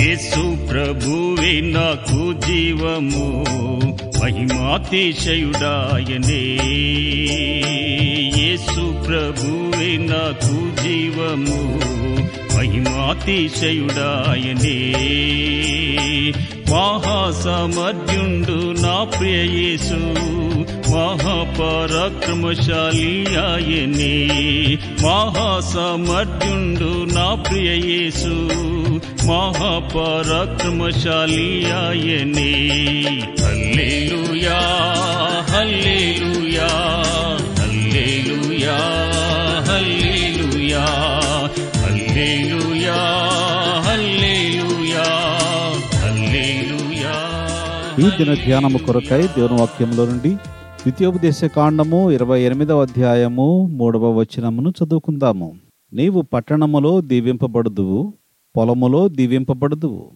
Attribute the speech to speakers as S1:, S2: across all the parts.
S1: యేసు ప్రభువే నాకు జీవము మహిమాతిశయుడాయనే. యేసు ప్రభువే నాకు జీవము మహిమాతిశయుడాయనే. మహాసమర్యుండు నా ప్రియ మహాపరాక్రమశాలి ఆయనే మహాసమర్యుండు నా ప్రియ మహాపరాక్రమశాలి ఆయనే హల్లెలూయా
S2: ఈ దిన ధ్యానము కొరకై దేవుని వాక్యంలో నుండి ద్వితీయోపదేశ కాండము ఇరవై ఎనిమిదవ అధ్యాయము మూడవ వచనమును చదువుకుందాము. నీవు పట్టణములో దీవింపబడుదువు పొలములో దీవింపబడుదువు.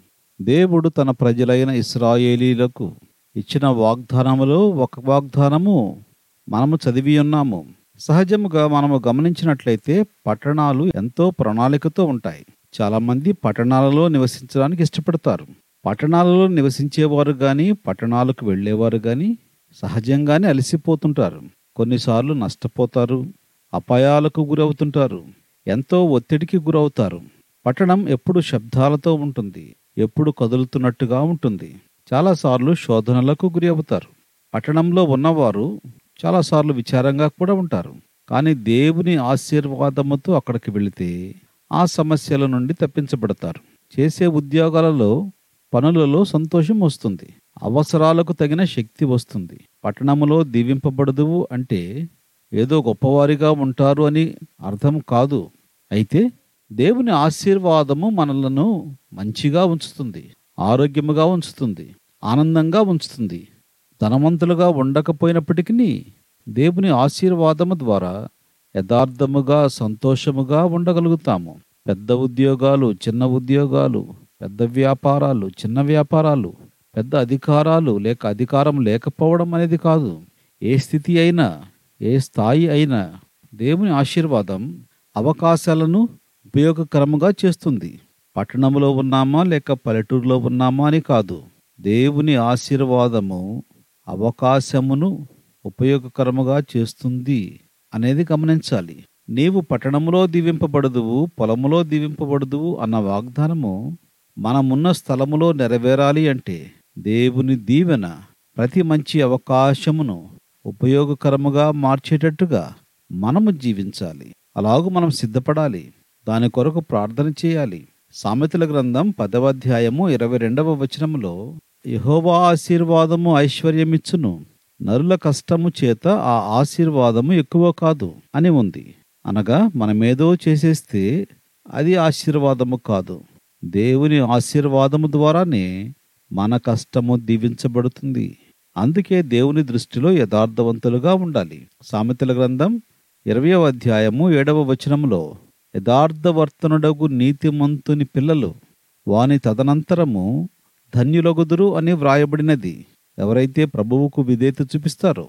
S2: దేవుడు తన ప్రజలైన ఇస్రాయేలీలకు ఇచ్చిన వాగ్దానములో ఒక వాగ్దానము మనము చదివి ఉన్నాము. సహజముగా మనము గమనించినట్లయితే పట్టణాలు ఎంతో ప్రణాళికతో ఉంటాయి. చాలామంది పట్టణాలలో నివసించడానికి ఇష్టపడతారు. పట్టణాలలో నివసించేవారు కానీ పట్టణాలకు వెళ్ళేవారు కానీ సహజంగానే అలసిపోతుంటారు. కొన్నిసార్లు నష్టపోతారు అపాయాలకు గురవుతుంటారు ఎంతో ఒత్తిడికి గురవుతారు. పట్టణం ఎప్పుడు శబ్దాలతో ఉంటుంది ఎప్పుడు కదులుతున్నట్టుగా ఉంటుంది. చాలాసార్లు శోధనలకు గురి అవుతారు. పట్టణంలో ఉన్నవారు చాలాసార్లు విచారంగా కూడా ఉంటారు. కానీ దేవుని ఆశీర్వాదముతో అక్కడికి వెళితే ఆ సమస్యల నుండి తప్పించబడతారు. చేసే ఉద్యోగాలలో పనులలో సంతోషం వస్తుంది. అవసరాలకు తగిన శక్తి వస్తుంది. పట్టణములో దీవింపబడదువు అంటే ఏదో గొప్పవారిగా ఉంటారు అని అర్థం కాదు. అయితే దేవుని ఆశీర్వాదము మనలను మంచిగా ఉంచుతుంది ఆరోగ్యముగా ఉంచుతుంది ఆనందంగా ఉంచుతుంది. ధనవంతులుగా ఉండకపోయినప్పటికీ దేవుని ఆశీర్వాదము ద్వారా యథార్థముగా సంతోషముగా ఉండగలుగుతాము. పెద్ద ఉద్యోగాలు చిన్న ఉద్యోగాలు పెద్ద వ్యాపారాలు చిన్న వ్యాపారాలు పెద్ద అధికారాలు లేక అధికారం లేకపోవడం అనేది కాదు. ఏ స్థితి అయినా ఏ స్థాయి అయినా దేవుని ఆశీర్వాదం అవకాశాలను ఉపయోగకరముగా చేస్తుంది. పట్టణంలో ఉన్నామా లేక పల్లెటూరులో ఉన్నామా అని కాదు. దేవుని ఆశీర్వాదము అవకాశమును ఉపయోగకరముగా చేస్తుంది అనేది గమనించాలి. నీవు పట్టణములో దీవింపబడదువు పొలములో దీవింపబడదువు అన్న వాగ్దానము మనమున్న స్థలములో నెరవేరాలి అంటే దేవుని దీవెన ప్రతి మంచి అవకాశమును ఉపయోగకరముగా మార్చేటట్టుగా మనము జీవించాలి. అలాగూ మనం సిద్ధపడాలి. దాని కొరకు ప్రార్థన చేయాలి. సామెతల గ్రంథం పదవ అధ్యాయము ఇరవై రెండవ వచనములో యహోవా ఆశీర్వాదము ఐశ్వర్యమిచ్చును. నరుల కష్టము చేత ఆ ఆశీర్వాదము ఎక్కువ కాదు అని ఉంది. అనగా మనమేదో చేసేస్తే అది ఆశీర్వాదము కాదు. దేవుని ఆశీర్వాదము ద్వారానే మన కష్టము దీవించబడుతుంది. అందుకే దేవుని దృష్టిలో యథార్థవంతులుగా ఉండాలి. సామెతల గ్రంథం ఇరవయో అధ్యాయము ఏడవ వచనములో యథార్థవర్తనుడగు నీతిమంతుని పిల్లలు వాని తదనంతరము ధన్యులగుదురు అని వ్రాయబడినది. ఎవరైతే ప్రభువుకు విధేయత చూపిస్తారో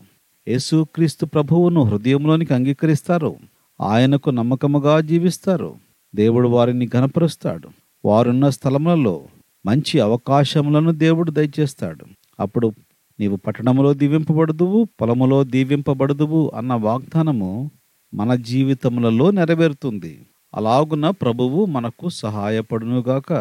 S2: యేసుక్రీస్తు ప్రభువును హృదయంలోనికి అంగీకరిస్తారో ఆయనకు నమ్మకముగా జీవిస్తారు దేవుడు వారిని ఘనపరుస్తాడు. వారున్న స్థలములలో మంచి అవకాశములను దేవుడు దయచేస్తాడు. అప్పుడు నీవు పట్టణములో దీవింపబడదువు పొలములో దీవింపబడదువు అన్న వాగ్దానము మన జీవితములలో నెరవేరుతుంది. అలాగున ప్రభువు మనకు సహాయపడునుగాక.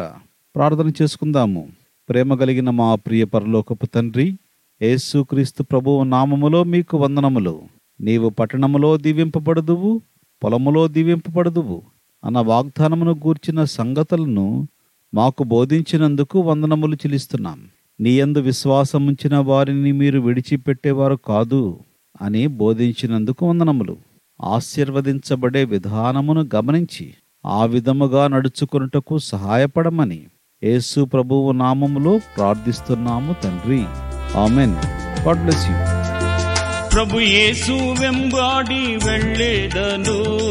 S2: ప్రార్థన చేసుకుందాము. ప్రేమ కలిగిన మా ప్రియ పరలోకపు తండ్రి యేసుక్రీస్తు ప్రభువు నామములో మీకు వందనములు. నీవు పట్టణములో దీవింపబడదువు పొలములో దీవింపబడదువు. అన్న వాగ్దానమును గూర్చిన సంగతులను మాకు బోధించినందుకు వందనములు చెల్లిస్తున్నాం. నీయందు విశ్వాసముంచిన వారిని మీరు విడిచిపెట్టేవారు కాదు అని బోధించినందుకు వందనములు. ఆశీర్వదించబడే విధానమును గమనించి ఆ విధముగా నడుచుకొనుటకు సహాయపడమని యేసు ప్రభువు నామములో ప్రార్థిస్తున్నాము తండ్రి. ఆమెన్. గాడ్ బ్లెస్
S1: ప్రభు యేసు వెంబాడి వెళ్ళేదను.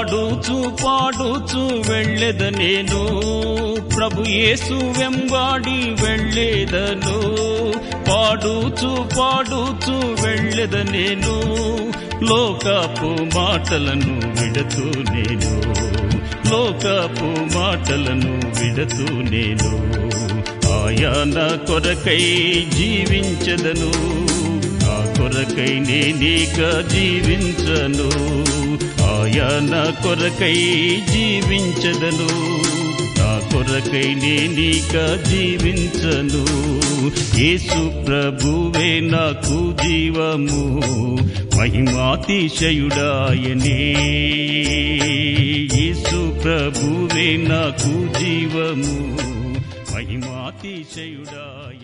S1: పాడుచు పాడుచు వెళ్ళెద నేను ప్రభు యేసు వెంబాడి వెళ్ళేదను. పాడుచు పాడుచు వెళ్ళెద నేను లోకపు మాటలను విడతూ నేను. లోకపు మాటలను విడతూ నేను. ఆయన కొరకై జీవించదను. ఆ కొరకై నేనీక జీవించను. ఆయన కొరకై జీవించదను. నా కొరకై నేనిక జీవించను. యేసు ప్రభువే నాకు జీవము. మహిమాతిశయుడాయనే. యేసు ప్రభువే నాకు జీవము. మహిమాతిశయుడాయ